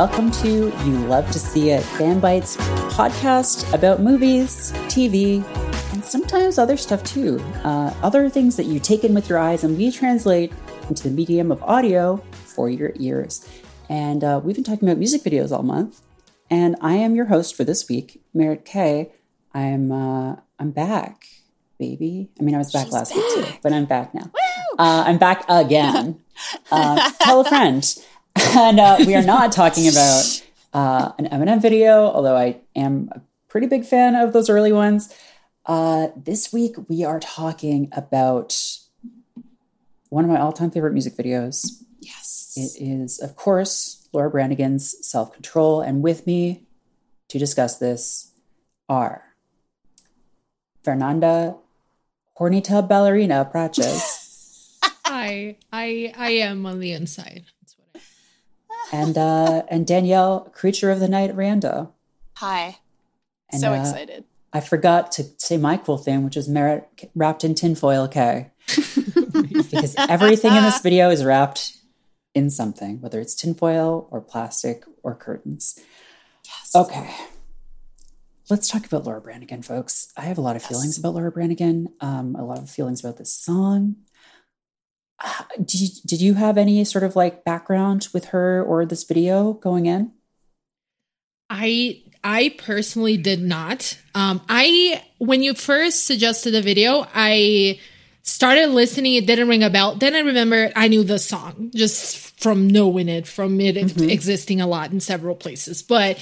Welcome to You Love to See It, Fanbyte's podcast about movies, TV, and sometimes other stuff too. Uh, other things that you take in with your eyes and we translate into the medium of audio for your ears. And uh, we've been talking about music videos all month. And I am your host for this week, Merritt K. I'm uh, I'm back, baby. I mean, I was back last week too, but I'm back now. Uh, I'm back again. Uh, tell a friend. And uh, we are not talking about uh, an Eminem video, although I am a pretty big fan of those early ones. Uh, this week, we are talking about one of my all time favorite music videos. Yes. It is, of course, Laura Branigan's Self Control. And with me to discuss this are Fernanda Horny Tub Ballerina Prates I I I am on the inside. That's what I and uh, and Danielle, Creature of the Night Riendeau. Hi. And, so uh, excited. I forgot to say my cool thing, which is Merritt wrapped in tinfoil K. because everything in this video is wrapped in something, whether it's tinfoil or plastic or curtains. Yes. Okay. Let's talk about Laura Branigan, folks. I have a lot of feelings about Laura Branigan, um, a lot of feelings about this song. Did, you, did you have any sort of like background with her or this video going in? I I personally did not. Um I when you first suggested the video, I started listening, it didn't ring a bell. Then I remember I knew the song just from knowing it, from it existing a lot in several places. But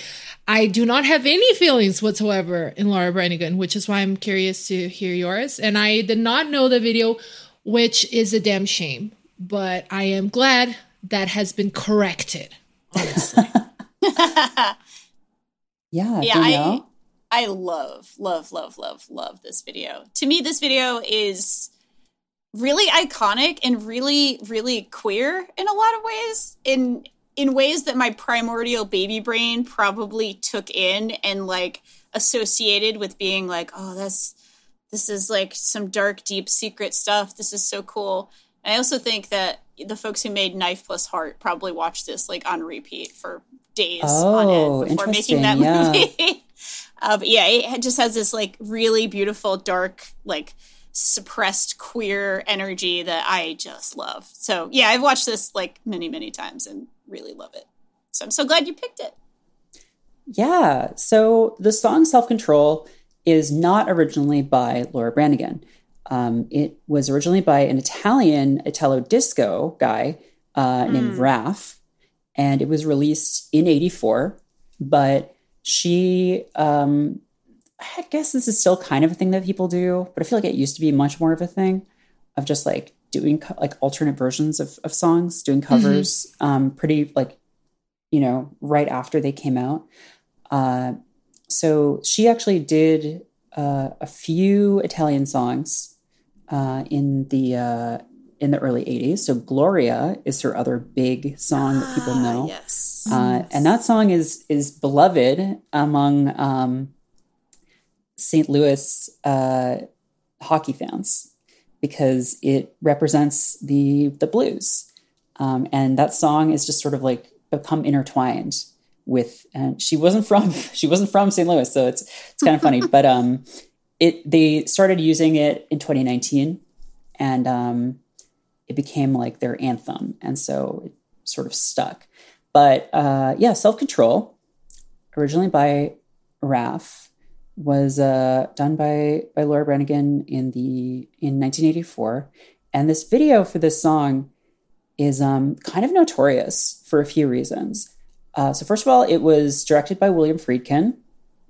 I do not have any feelings whatsoever in Laura Branigan, which is why I'm curious to hear yours. And I did not know the video, which is a damn shame. But I am glad that has been corrected. Honestly. Yeah, yeah, I I love, love, love, love, love this video. To me, this video is really iconic and really, really queer in a lot of ways. In in ways that my primordial baby brain probably took in and like associated with being like, oh, that's this is like some dark, deep secret stuff. This is so cool. I also think that the folks who made Knife Plus Heart probably watched this like on repeat for days on Oh, end before making that movie. uh, but yeah, it just has this like really beautiful, dark, like suppressed queer energy that I just love. So yeah, I've watched this like many, many times and really love it. So I'm so glad you picked it. Yeah. So the song Self Control is not originally by Laura Branigan. Um, it was originally by an Italian Italo disco guy uh, named Raf, and it was released in 84. But she, um, I guess this is still kind of a thing that people do, but I feel like it used to be much more of a thing of just like doing co- like alternate versions of, of songs, doing covers, um, pretty like, you know, right after they came out. Uh, so she actually did uh, a few Italian songs uh, in the uh, in the early '80s. So Gloria is her other big song that people Ah, know, Yes. uh, and that song is is beloved among um, St. Louis uh, hockey fans because it represents the the blues, um, and that song is just sort of like become intertwined with. And she wasn't from she wasn't from St. Louis, so it's it's kind of funny, but um, it they started using it in 2019, and um, it became like their anthem, and so it sort of stuck. But uh, yeah, self control, originally by Raf, was uh, done by by Laura Branigan in the in 1984, and this video for this song is um, kind of notorious for a few reasons. Uh, so first of all, it was directed by William Friedkin,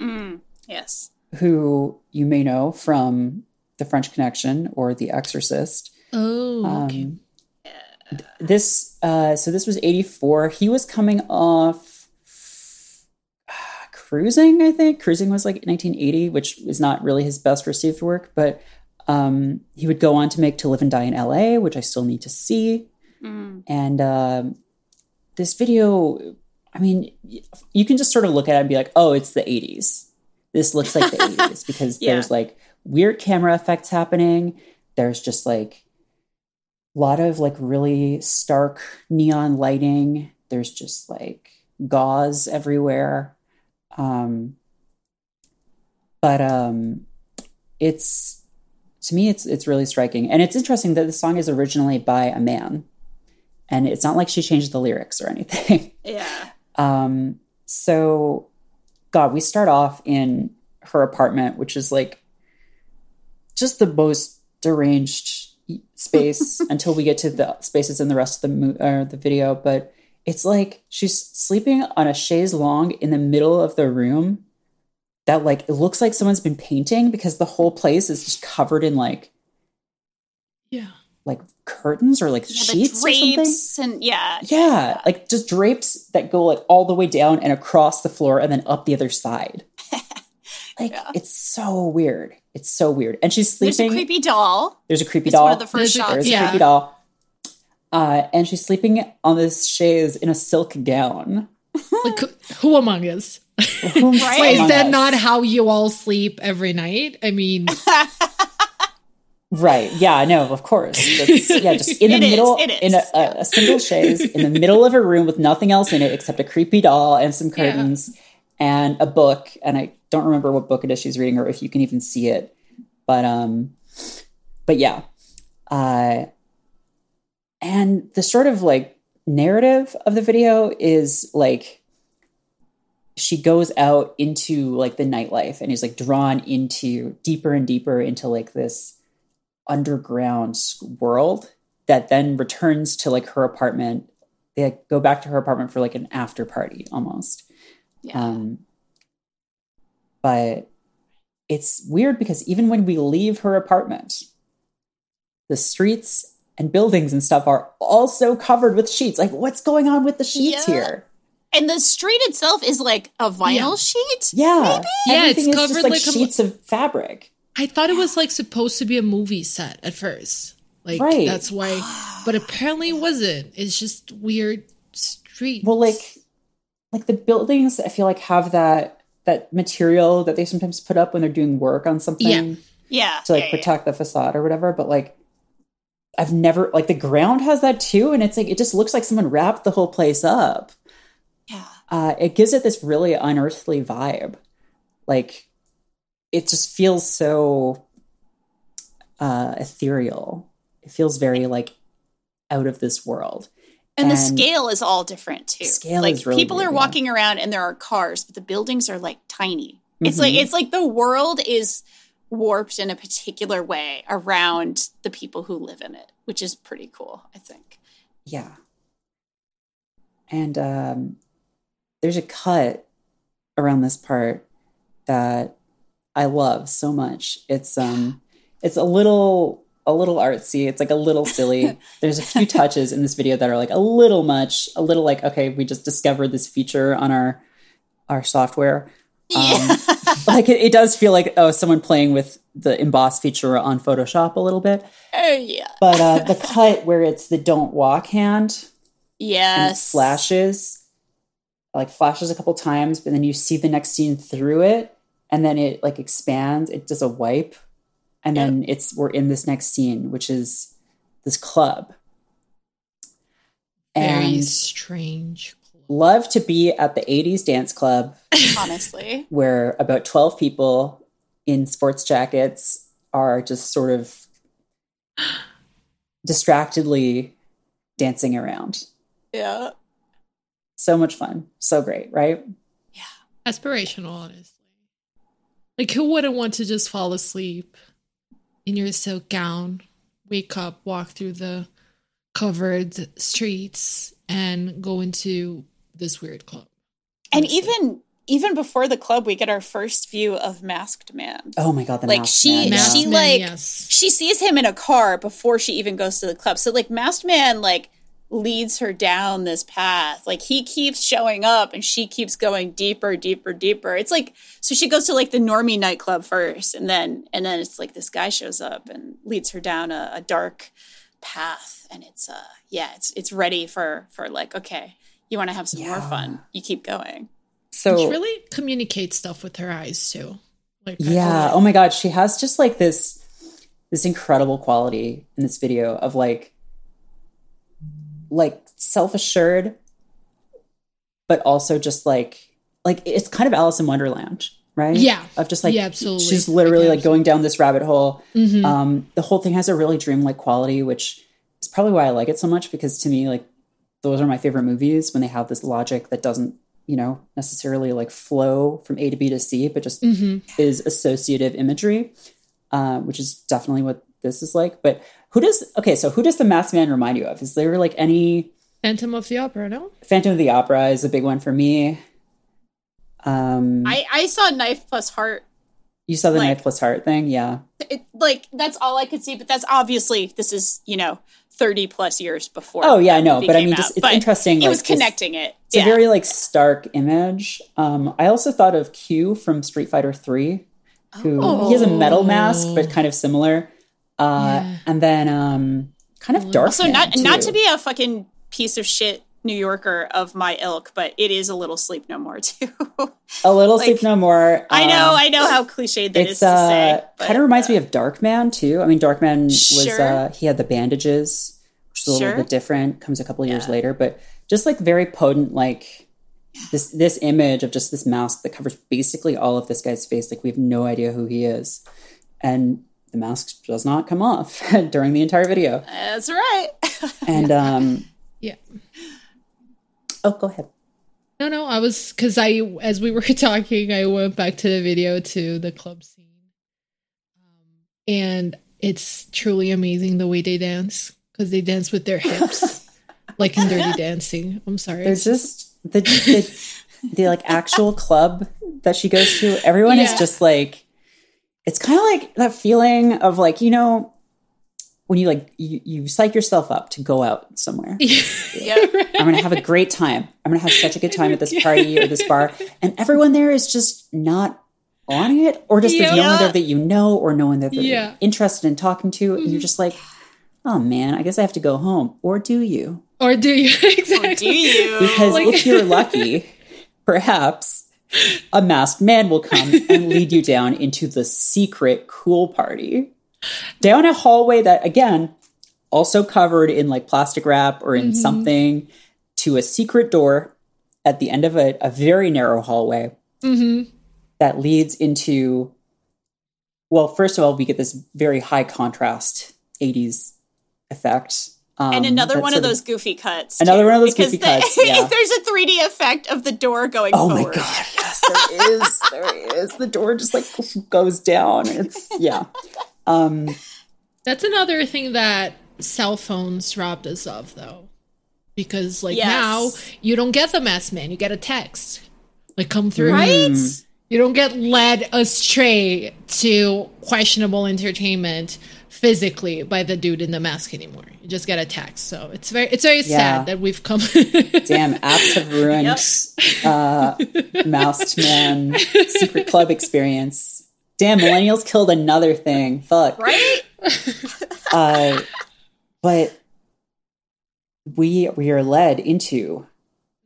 Mm, yes. who you may know from The French Connection or The Exorcist. Oh, okay. Um, this uh, so this was 84 he was coming off uh, cruising i think cruising was like 1980 which is not really his best received work but um, he would go on to make to live and die in la which i still need to see Mm. and um, this video i mean you can just sort of look at it and be like oh it's the 80s this looks like the 80s because Yeah. there's like weird camera effects happening. There's just like a lot of like really stark neon lighting. There's just like gauze everywhere. Um but um it's to me it's it's really striking. And it's interesting that the song is originally by a man. And it's not like she changed the lyrics or anything. Yeah. Um so god we start off in her apartment which is like just the most deranged space until we get to the spaces in the rest of the mo- or the video but it's like she's sleeping on a chaise longue in the middle of the room that like it looks like someone's been painting because the whole place is just covered in like yeah. Like curtains or like Yeah, sheets the or something and yeah. yeah, like just drapes that go like all the way down and across the floor and then up the other side. Like Yeah. it's so weird. It's so weird. And she's There's a sleeping. creepy doll. There's a creepy It's doll. one of the first There's a- shots. There's a Yeah. creepy doll. Uh, and she's sleeping on this chaise in a silk gown. Like, who among us? Whom Right? Wait, is that us? not how you all sleep every night? I mean, Right. Yeah, no, of course. That's, yeah, just in the is, middle, is, in a, a, a single chaise, in the middle of a room with nothing else in it except a creepy doll and some Yeah. curtains and a book. And I don't remember what book it is she's reading or if you can even see it. But um, but yeah. Uh, and the sort of like narrative of the video is like she goes out into like the nightlife and is like drawn into deeper and deeper into like this underground world that then returns to like her apartment they like, go back to her apartment for like an after party almost Yeah. um but it's weird because even when we leave her apartment the streets and buildings and stuff are also covered with sheets like what's going on with the sheets Yeah. here and the street itself is like a vinyl Yeah. sheet. yeah maybe? Yeah, it's Everything is covered just like, like a- sheets of fabric I thought it was like supposed to be a movie set at first. Like Right. that's why, but apparently it wasn't. It's just weird street. well like like the buildings i feel like have that that material that they sometimes put up when they're doing work on something Yeah. Yeah. to like yeah, yeah. protect the facade or whatever but like i've never like the ground has that too and it's like it just looks like someone wrapped the whole place up Yeah. uh it gives it this really unearthly vibe like it just feels so uh ethereal it feels very like out of this world And, the scale is all different too. Scale like is really people weird, are yeah. walking around and there are cars, but the buildings are like tiny. It's like Mhm. it's like the world is warped in a particular way around the people who live in it, which is pretty cool, I think. Yeah. And um, there's a cut around this part that I love so much. It's um, it's a little a little artsy. It's like a little silly. there's a few touches in this video that are like a little much, a little like okay, we just discovered this feature on our our software. Um, like it, it does feel like oh, someone playing with the emboss feature on Photoshop a little bit. Oh yeah. But uh, the cut where it's the don't walk hand Yes. flashes like flashes a couple times but then you see the next scene through it and then it like expands it does a wipe and Yep. then it's we're in this next scene which is this club Very and strange. love to be at the 80s dance club Honestly. where about 12 people in sports jackets are just sort of distractedly dancing around Yeah. so much fun so great right Yeah. Aspirational, honestly. Like, who wouldn't want to just fall asleep in your silk gown, wake up, walk through the covered streets, and go into this weird club? And even even before the club, we get our first view of Masked Man. Oh my god, the Like, masked she- man, Masked she, Man, like- yes. She sees him in a car before she even goes to the club. So like Masked Man like leads her down this path. Like he keeps showing up and she keeps going deeper, deeper, deeper. It's like so she goes to like the normie nightclub first and then and then it's like this guy shows up and leads her down a, a dark path and it's uh yeah, it's it's ready for for like, okay, you want to have some more fun. You keep going. so She really communicates stuff with her eyes too. Like, yeah oh my god she has just like this this incredible quality in this video of like like self-assured but also just like like it's kind of alice in wonderland right Yeah. of just like Yeah, absolutely. she's literally like going down this rabbit hole Mhm. um the whole thing has a really dreamlike quality which is probably why i like it so much because to me like those are my favorite movies when they have this logic that doesn't you know necessarily like flow from a to b to c but just Mhm. is associative imagery, uh, which is definitely what this is like. But who does okay? So who does the Masked Man remind you of? Is there like any Phantom of the Opera, no? Phantom of the Opera is a big one for me. Um, I I saw Knife plus Heart you saw the like- Knife plus Heart thing, yeah. it, like that's all I could see. But that's obviously this is you know thirty plus years before. Oh yeah, I know, but I mean, just it's But interesting. It like, was connecting it. It's yeah. a very like stark image. Um, I also thought of Q from Street Fighter Three, who he has a metal mask, but kind of similar. Uh, Yeah. and then um, kind of dark. also Man, not not to be a fucking piece of shit New Yorker of my ilk, but it is a little sleep no more too. a little like- sleep no more. I know, Um, I know how cliched that is to uh say. kind of reminds uh, me of Darkman too. I mean, Darkman was Sure. uh he had the bandages, which is a little Sure. bit different. Comes a couple years Yeah. later, but just like very potent, like this this image of just this mask that covers basically all of this guy's face. Like we have no idea who he is, and the mask does not come off during the entire video. That's right. And um, Yeah. oh, go ahead. No, no, I was because I, as we were talking, I went back to the video to the club scene, um, and it's truly amazing the way they dance because they dance with their hips, like in Dirty Dancing. I'm sorry, There's just the the, the like actual club that she goes to. Everyone is just like it's kind of like that feeling of like you know when you like you, you psych yourself up to go out somewhere. yep. I'm gonna have a great time. I'm gonna have such a good time at this party or this bar, and everyone there is just not on it, or just there's no one there that you know, or no one that they're Yeah. interested in talking to, and you're mm-hmm. just like, oh man, I guess I have to go home, or do you? or do you exactly? Do you? Because Like- if you're lucky, perhaps a masked man will come and lead you down into the secret cool party. Down a hallway that, again, also covered in like plastic wrap or in something to a secret door at the end of a, a very narrow hallway hmm that leads into, well, first of all, we get this very high contrast 80s effect. Um, and another one of those goofy cuts. Another too, one of those because goofy the- cuts, yeah. there's a 3D effect of the door going Oh forward. my god, yes, there is. There is. The door just like goes down. It's yeah. Um That's another thing that cell phones robbed us of, though, because like Yes. now you don't get the mass man, you get a text, like come through. Right? You don't get led astray to questionable entertainment physically by the dude in the mask anymore. You just get a text. So it's very it's very Yeah. sad that we've come damn apps have ruined uh Masked Man Secret Club experience. Damn, millennials killed another thing. Fuck. Right? Uh but we we are led into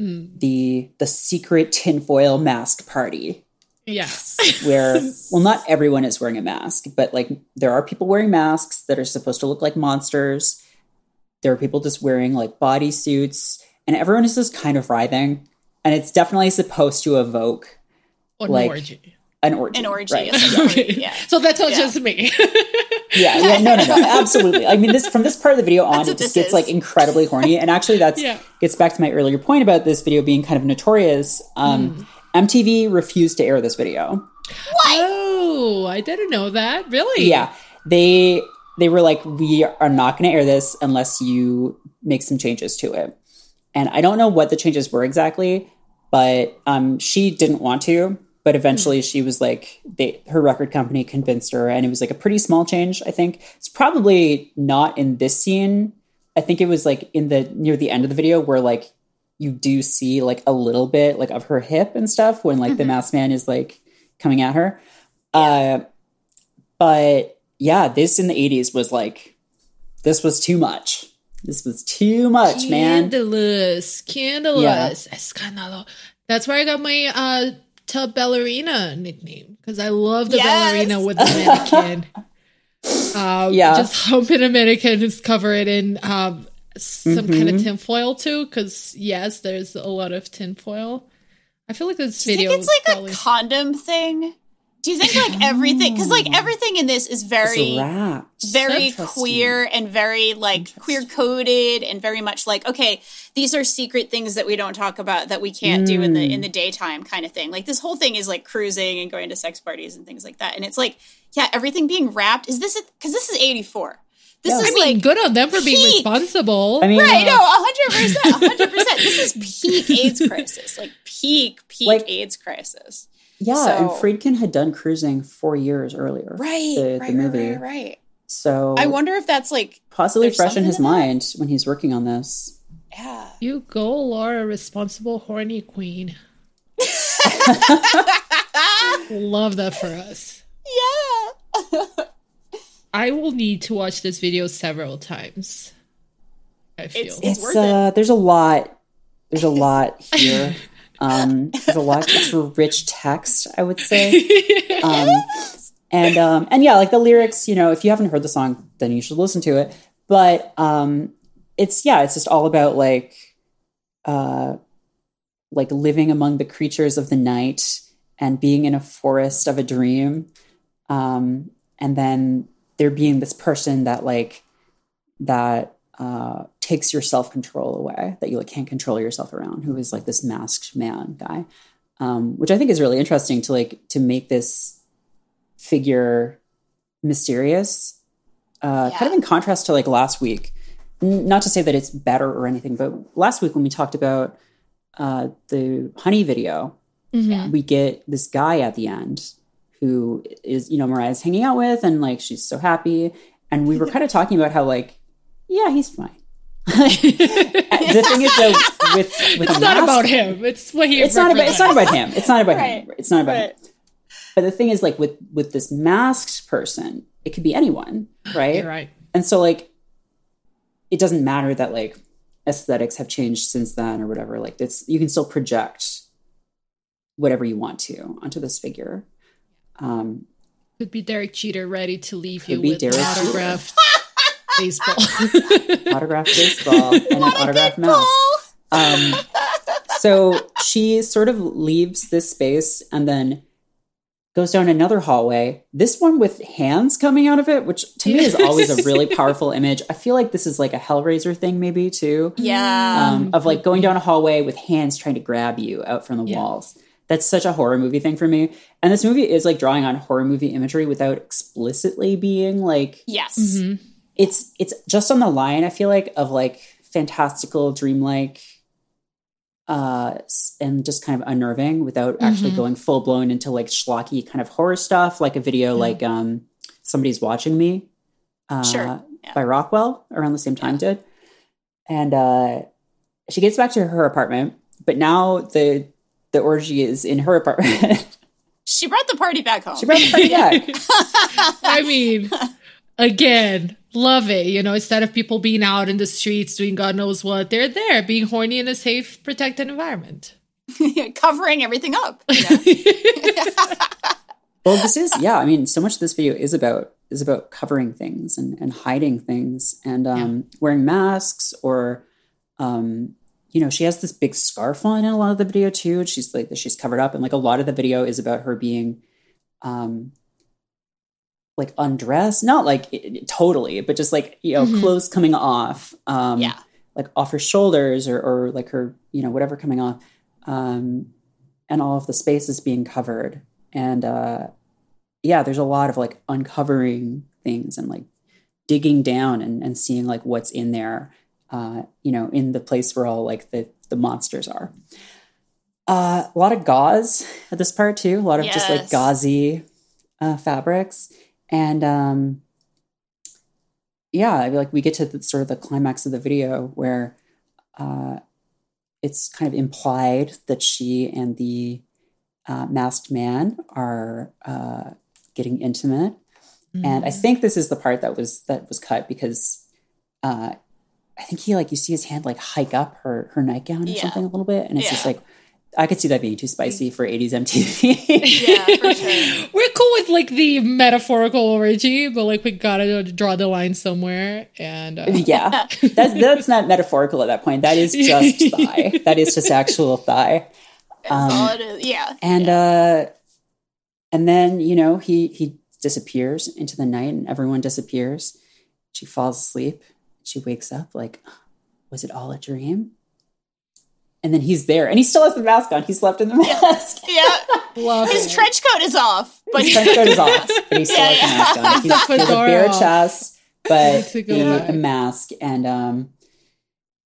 Mm, the the secret tinfoil mask party. yes. where well not everyone is wearing a mask but like there are people wearing masks that are supposed to look like monsters there are people just wearing like bodysuits and everyone is just kind of writhing and it's definitely supposed to evoke Or Like- orgy. an orgy An orgy. right? essentially, Yeah. So that's not Yeah. just me. yeah yeah no no no absolutely i mean this from this part of the video on That's it just gets is. like incredibly horny and actually that's Yeah. gets back to my earlier point about this video being kind of notorious um Hmm. mtv refused to air this video Oh, I didn't know that. Really? Yeah, they they were like, we are not going to air this unless you make some changes to it. And I don't know what the changes were exactly, but um, she didn't want to. But eventually, she was like, they, her record company convinced her, and it was like a pretty small change. I think it's probably not in this scene. I think it was like in the near the end of the video where like you do see like a little bit like of her hip and stuff when like mm-hmm. the masked man is like coming at her. Yeah. Uh, but yeah, this in the 80s was like, this was too much. This was too much, man. Scandalous. Scandalous. Yeah. Escandalo. That's where I got my uh tub ballerina nickname because I love the yes. ballerina with the mannequin. um, yeah. Just humping a mannequin is covered in um, some mm-hmm. kind of mm-hmm. tinfoil too, because yes, there's a lot of tinfoil. I feel like this video. Think it's like probably... a condom thing? Do you think like everything because like everything in this is very very queer and very like queer coded and very much like okay these are secret things that we don't talk about that we can't mm. do in the in the mm. daytime kind of thing like this whole thing is like cruising and going to sex parties and things like that and it's like yeah everything being wrapped is this because this is 84 this yeah. is I mean, like good on them for peak. being responsible. I mean, right? Uh, no, hundred percent, hundred percent. This is peak AIDS crisis, like peak, peak like, AIDS crisis. Yeah, so, and Friedkin had done cruising four years earlier. Right, the, right, the movie. Right, right, right. So I wonder if that's like possibly fresh in his in mind when he's working on this. Yeah. You go, Laura, responsible horny queen. Love that for us. Yeah. I will need to watch this video several times. I feel it's, it's, it's uh, there's a lot. There's a lot here. Um, there's a lot. It's rich text, I would say. Um, and um, and yeah, like the lyrics. You know, if you haven't heard the song, then you should listen to it. But um, it's yeah, it's just all about like, uh, like living among the creatures of the night and being in a forest of a dream. Um, and then there being this person that like that uh, takes your self control away, that you like can't control yourself around, who is like this masked man guy, um, which I think is really interesting to like to make this figure mysterious, uh, yeah. kind of in contrast to like last week. N- not to say that it's better or anything, but last week when we talked about uh, the honey video, mm-hmm. we get this guy at the end who is you know Mariah's hanging out with, and like she's so happy, and we were kind of talking about how like yeah, he's fine. the thing is though with, with it's not mask, about him. It's what he it's not about it's not about him. It's not about right. him it's not about right. him but the thing is like with with this masked person it could be anyone right? You're right. And so like it doesn't matter that like aesthetics have changed since then or whatever. Like it's you can still project whatever you want to onto this figure. Um could be derek jeter ready to leave you with derek autographed baseball. autographed baseball and an autographed mouse. Um, so she sort of leaves this space and then goes down another hallway. This one with hands coming out of it, which to me is always a really powerful image. I feel like this is like a Hellraiser thing, maybe too. Yeah. Um, of like going down a hallway with hands trying to grab you out from the yeah. walls. That's such a horror movie thing for me. And this movie is like drawing on horror movie imagery without explicitly being like yes. Mm-hmm it's it's just on the line i feel like of like fantastical dreamlike uh and just kind of unnerving without mm-hmm. actually going full blown into like schlocky kind of horror stuff like a video like um somebody's watching me uh sure. yeah. by rockwell around the same time yeah. did and uh she gets back to her apartment but now the the orgy is in her apartment she brought the party back home she brought the party back i mean again love it you know instead of people being out in the streets doing god knows what they're there being horny in a safe protected environment covering everything up you know? well this is yeah i mean so much of this video is about is about covering things and, and hiding things and um, yeah. wearing masks or um, you know she has this big scarf on in a lot of the video too she's like that she's covered up and like a lot of the video is about her being um, like undress, not like it, totally, but just like, you know, mm-hmm. clothes coming off. Um, yeah. Like off her shoulders or, or like her, you know, whatever coming off. Um, and all of the spaces being covered. and uh, yeah, there's a lot of like uncovering things and like digging down and, and seeing like what's in there, uh, you know, in the place where all like the the monsters are. Uh, a lot of gauze at this part too. A lot of just like gauzy uh, fabrics, and um, yeah, like we get to the, sort of the climax of the video where uh, it's kind of implied that she and the uh, masked man are uh, getting intimate, and I Mm. think this is the part that was that was cut because uh, I think he like you see his hand like hike up her her nightgown or Yeah. something a little bit, and it's just like I could see that being too spicy for 80s MTV. Yeah, for sure. We're cool with like the metaphorical orgy, but like we gotta draw the line somewhere. And uh, yeah, that's that's not metaphorical at that point. That is just thigh. That is just actual thigh. That's Um, all it is. Yeah. and uh and then you know he he disappears into the night and everyone disappears she falls asleep she wakes up like was it all a dream and then he's there and he still has the mask on he slept in the mask Yeah. love His it. trench coat is off, but his trench coat is off but he still Yeah, has the yeah. mask on he's, The he has a bare off. chest but To go the, back. mask and um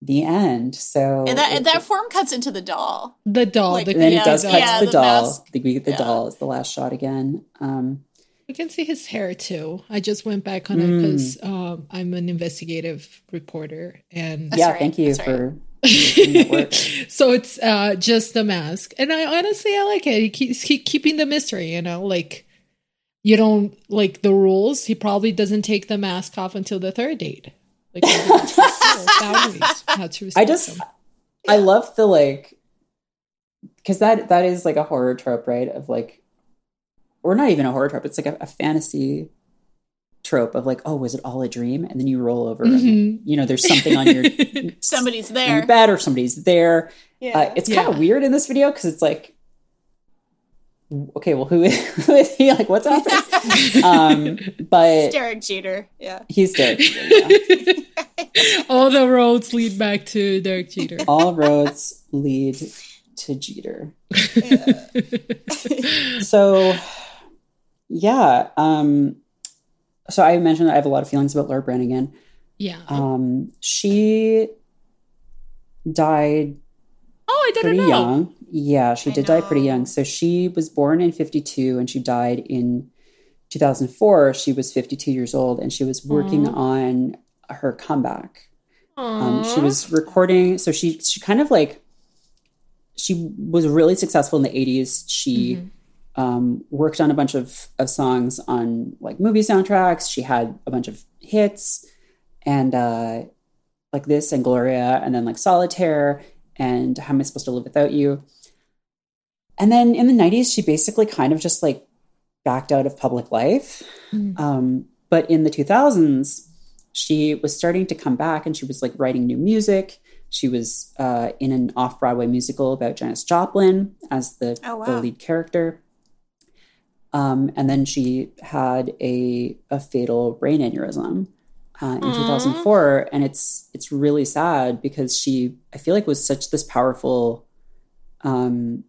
the end so And that, it- and that form cuts into the doll. the doll. Like, the and then Yeah, it does cut yeah, to the, the doll mask. I think we get the Yeah. doll is the last shot again um You can see his hair too. I just went back on it Mm. because um, I'm an investigative reporter, and That's yeah right, thank you that's for doing that work. so it's uh, just the mask. And I honestly I like it. He keeps keep keeping the mystery. You know, like you don't like the rules. He probably doesn't take the mask off until the third date. Like maybe that's his rules, boundaries, not to I just them. I love the like because that that is like a horror trope, right? Of like, or not even a horror trope. It's like a, a fantasy trope of like, oh, was it all a dream? And then you roll over, and Mhm. you know, there's something on your Somebody's on your there. bed or somebody's there. Yeah. Uh, it's kind of Yeah. weird in this video because it's like, okay, well, who is, who is he? Like, what's happening? um, but Derek Jeter. Yeah. he's dead. Yeah. All the roads lead back to Derek Jeter. All roads lead to Jeter. so yeah um so i mentioned that i have a lot of feelings about laura branigan yeah. um she died oh, I didn't pretty know. young yeah she I did die pretty young so she was born in 52 and she died in 2004 she was 52 years old and she was working Aw. on her comeback um, she was recording so she she kind of like she was really successful in the 80s she Mhm. Um, worked on a bunch of, of songs on like movie soundtracks she had a bunch of hits and uh, like this and gloria and then like solitaire and how am i supposed to live without you and then in the 90s she basically kind of just like backed out of public life Mm. um, but in the 2000s, she was starting to come back and she was like writing new music. She was uh, in an off Broadway musical about Janis Joplin as the, Oh, the lead character. Um, and then she had a, a fatal brain aneurysm uh, in Aw. 2004. And it's, it's really sad because she, I feel like, was such this powerful, um,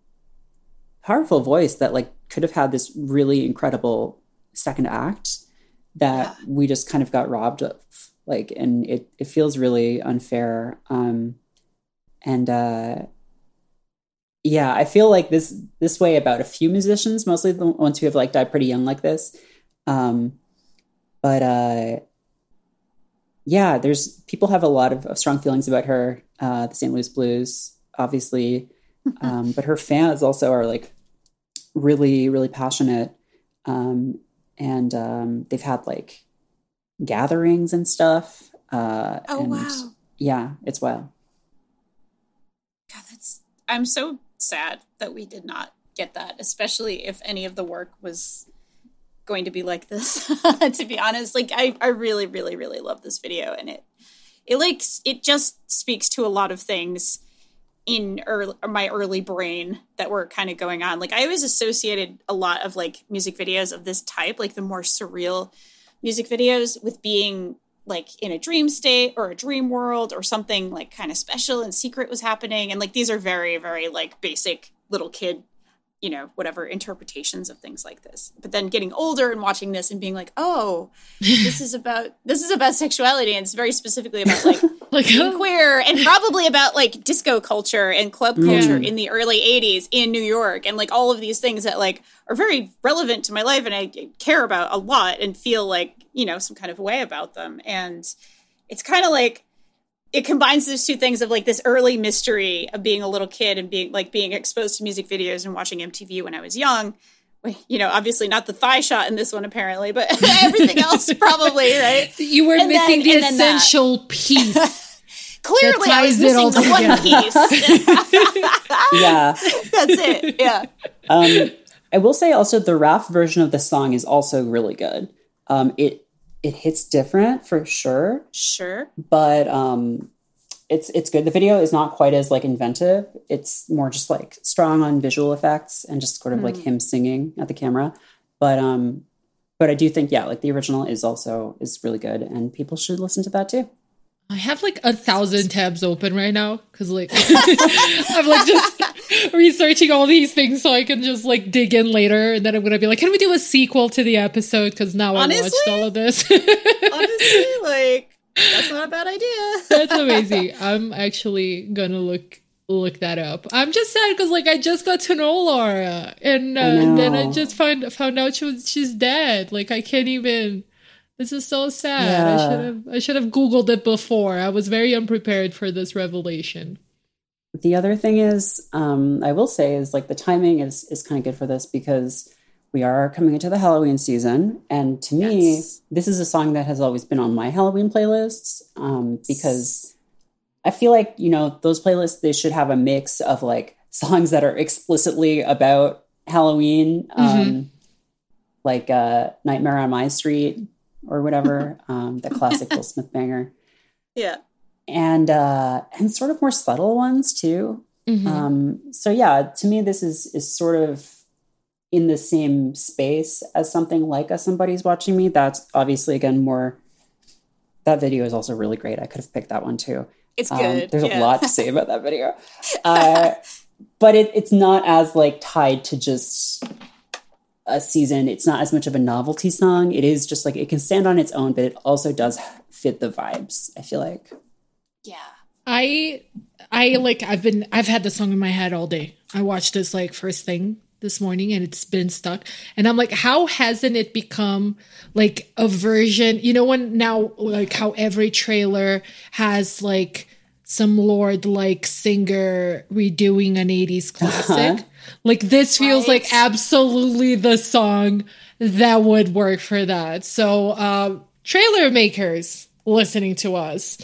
powerful voice that like could have had this really incredible second act that Yeah. we just kind of got robbed of like and it it feels really unfair um and uh yeah i feel like this this way about a few musicians mostly the ones who have like died pretty young like this. Um but uh yeah there's people have a lot of, of strong feelings about her uh the st louis blues obviously. Um but her fans also are like really really passionate. Um and um they've had like gatherings and stuff uh Oh and wow. yeah it's wild. God, that's I'm so sad that we did not get that, especially if any of the work was going to be like this. to be honest, like I, I really, really, really love this video, and it, it like it just speaks to a lot of things in early, my early brain that were kind of going on. Like I always associated a lot of like music videos of this type, like the more surreal music videos, with being like in a dream state or a dream world or something like kind of special and secret was happening and like these are very very like basic little kid you know, whatever interpretations of things like this. But then getting older and watching this and being like, oh, this is about this is about sexuality and it's very specifically about like Like, being oh. queer and probably about like disco culture and club culture Yeah. in the early 80s in New York and like all of these things that like are very relevant to my life and I care about a lot and feel like, you know, some kind of way about them. And it's kind of like it combines those two things of like this early mystery of being a little kid and being like being exposed to music videos and watching MTV when I was young. You know, obviously not the thigh shot in this one, apparently, but everything else probably, right? you were And missing then- the and then that. essential piece. Clearly, I was ties it all missing the one piece. Yeah. That's it. Yeah. Um, I will say also the rap version of the song is also really good. Um, it it hits different for sure, Sure. but um, it's it's good. The video is not quite as like inventive. It's more just like strong on visual effects and just sort of like him singing at the camera. But um, but I do think yeah, like the original is also is really good, and people should listen to that too. I have like a thousand tabs open right now because like I'm like just researching all these things so I can just like dig in later, and then I'm gonna be like, can we do a sequel to the episode? Because now I watched all of this. Honestly, like that's not a bad idea. That's amazing. I'm actually gonna look look that up. I'm just sad because like I just got to know Laura, and, uh, and then I just find found out she was she's dead. Like I can't even. This is so sad. I should have I should have googled it before. I was very unprepared for this revelation. The other thing is, um, I will say, is like the timing is is kind of good for this because we are coming into the Halloween season, and to me, Yes. this is a song that has always been on my Halloween playlists um, because I feel like you know those playlists they should have a mix of like songs that are explicitly about Halloween, um, like uh, "Nightmare on My Street" or whatever, um, the classic Will Smith banger, Yeah. and uh, and sort of more subtle ones too. Mhm. Um, so yeah, to me, this is is sort of in the same space as something like a somebody's watching me. That's obviously again more. That video is also really great. I could have picked that one too. It's Um, good. there's yeah. a lot to say about that video, uh, but it, it's not as like tied to just a season. It's not as much of a novelty song. It is just like it can stand on its own, but it also does fit the vibes. I feel like. Yeah. I I like I've been I've had the song in my head all day. I watched this like first thing this morning and it's been stuck. And I'm like, how hasn't it become like a version? You know, when now like how every trailer has like some Lorde like singer redoing an 80s classic. Uh-huh. Like this feels Right. like absolutely the song that would work for that. So um trailer makers listening to us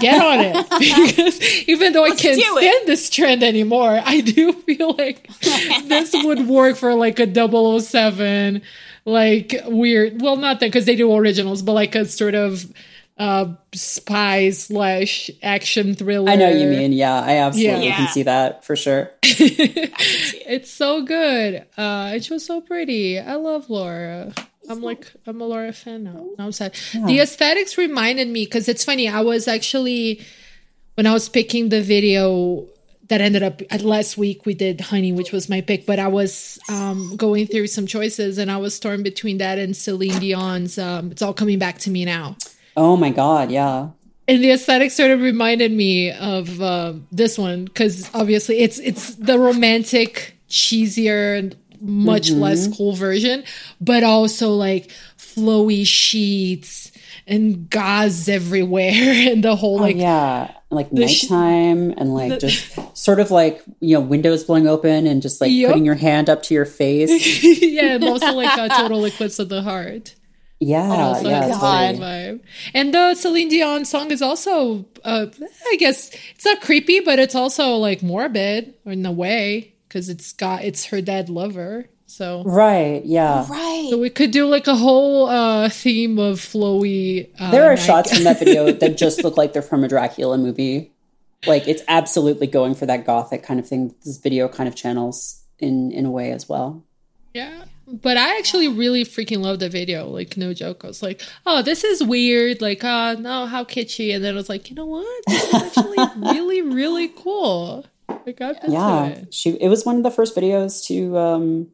get on it because even though I can't do it. stand this trend anymore, I do feel like this would work for like a 007 like weird well not that because they do originals but like a sort of uh spy slash action thriller. I know you mean. Yeah, I absolutely Yeah. can see that for sure. it's so good. Uh it was so pretty. I love laura. I'm like i'm a laura fan now. Now i'm sad. The aesthetics reminded me because it's funny i was actually when i was picking the video that ended up last week we did honey which was my pick but i was um going through some choices and i was torn between that and celine dion's um it's all coming back to me now Oh my god, yeah. and the aesthetic sort of reminded me of uh, this one because obviously it's it's the romantic cheesier and much less cool version but also like flowy sheets and gauze everywhere and the whole like oh, yeah. Like the sh- nighttime and like just sort of like, you know, windows blowing open and just like Yup. putting your hand up to your face. yeah and also like a total eclipse of the heart Yeah, also yeah. has the totally. vibe. And the Celine Dion song is also, uh, I guess, it's not creepy, but it's also like morbid in a way because it's got it's her dead lover. So, Right, yeah. Right. so we could do like a whole uh, theme of flowy. Uh, There are night- shots from that video that just look like they're from a Dracula movie. Like it's absolutely going for that gothic kind of thing. This video kind of channels in in a way as well. Yeah. But I actually really freaking love the video. Like, no joke. I was like, oh, this is weird. Like, oh, no, how kitschy. And then I was like, you know what? This is actually really, really cool. I got into yeah, it. she. It was one of the first videos to um,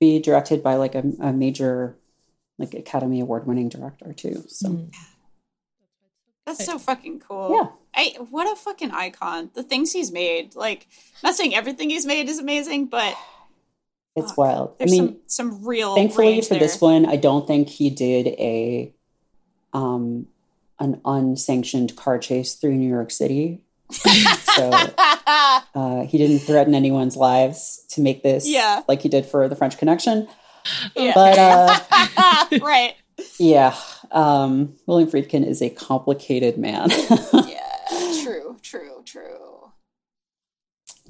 be directed by like a, a major, like Academy Award winning director too. So Mm. That's so fucking cool. Yeah. I what a fucking icon. The things he's made. Like, not saying everything he's made is amazing, but it's Fuck. wild. I mean, some some real thankfully for this one, I don't think he did a um an unsanctioned car chase through New York City. so uh, he didn't threaten anyone's lives to make this Yeah. like he did for the French Connection. Yeah. But uh, right. yeah, um, William Friedkin is a complicated man. Yeah. True. True. True.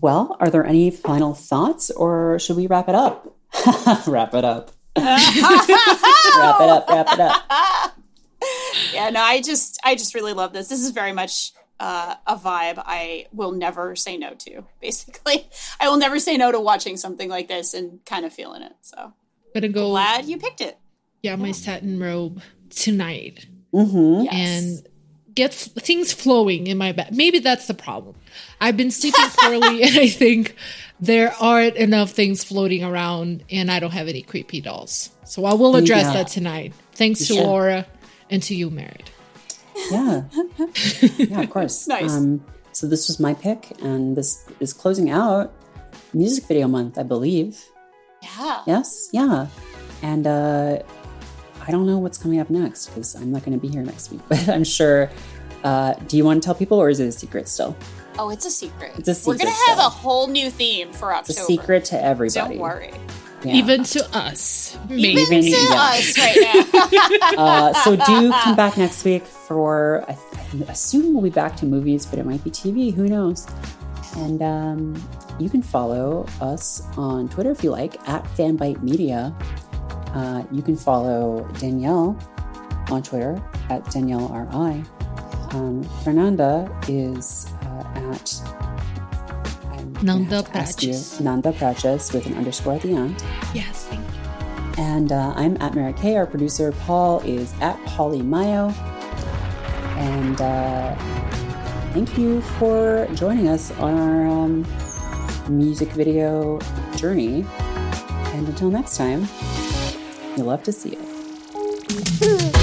Well, are there any final thoughts, or should we wrap it up? wrap it up. wrap Wrap it up. Wrap it up. yeah, no, I just I just really love this. This is very much uh, a vibe I will never say no to. Basically, I will never say no to watching something like this and kind of feeling it. So Gonna go. glad you picked it. Yeah, my satin robe tonight hmm Yes. and get f- things flowing in my bed. Maybe that's the problem. I've been sleeping poorly, and I think there aren't enough things floating around, and I don't have any creepy dolls. So I will address Yeah. that tonight. Thanks to You should. Laura and to you, Merritt. Yeah. Yeah, of course. Nice. Um, so this was my pick, and this is closing out music video month, I believe. yeah. Yes, yeah. And uh, I don't know what's coming up next because I'm not going to be here next week, but I'm sure. Uh, do you want to tell people, or is it a secret still? Oh, it's a secret. It's a secret. We're gonna have still. a whole new theme for It's October. a secret to everybody. Don't worry. Yeah. Even to us, maybe. Even to yeah. us right now. uh, so do come back next week for I, I assume we'll be back to movies but it might be tv who knows and um, you can follow us on twitter if you like at fanbyte media uh, you can follow danielle on twitter at danielle ri um, fernanda is uh, at I'm Nanda you, Nanda Prates with an underscore at the end. Yes, thank you. And uh, I'm at Merritt K. Our producer, Paul, is at Polly Mayo. And uh, thank you for joining us on our um, music video journey. And until next time, you'll love to see it.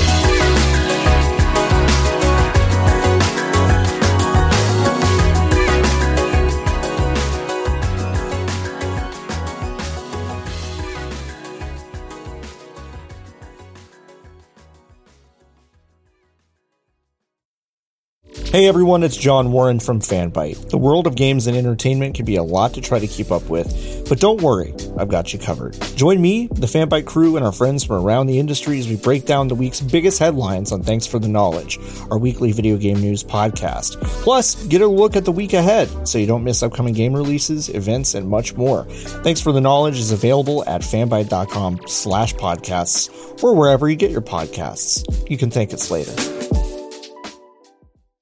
Hey everyone, it's John Warren from Fanbyte. The world of games and entertainment can be a lot to try to keep up with, but don't worry, I've got you covered. Join me, the Fanbyte crew, and our friends from around the industry as we break down the week's biggest headlines on Thanks for the Knowledge, our weekly video game news podcast. Plus, get a look at the week ahead so you don't miss upcoming game releases, events, and much more. Thanks for the Knowledge is available at fanbyte.com slash podcasts or wherever you get your podcasts. You can thank us later.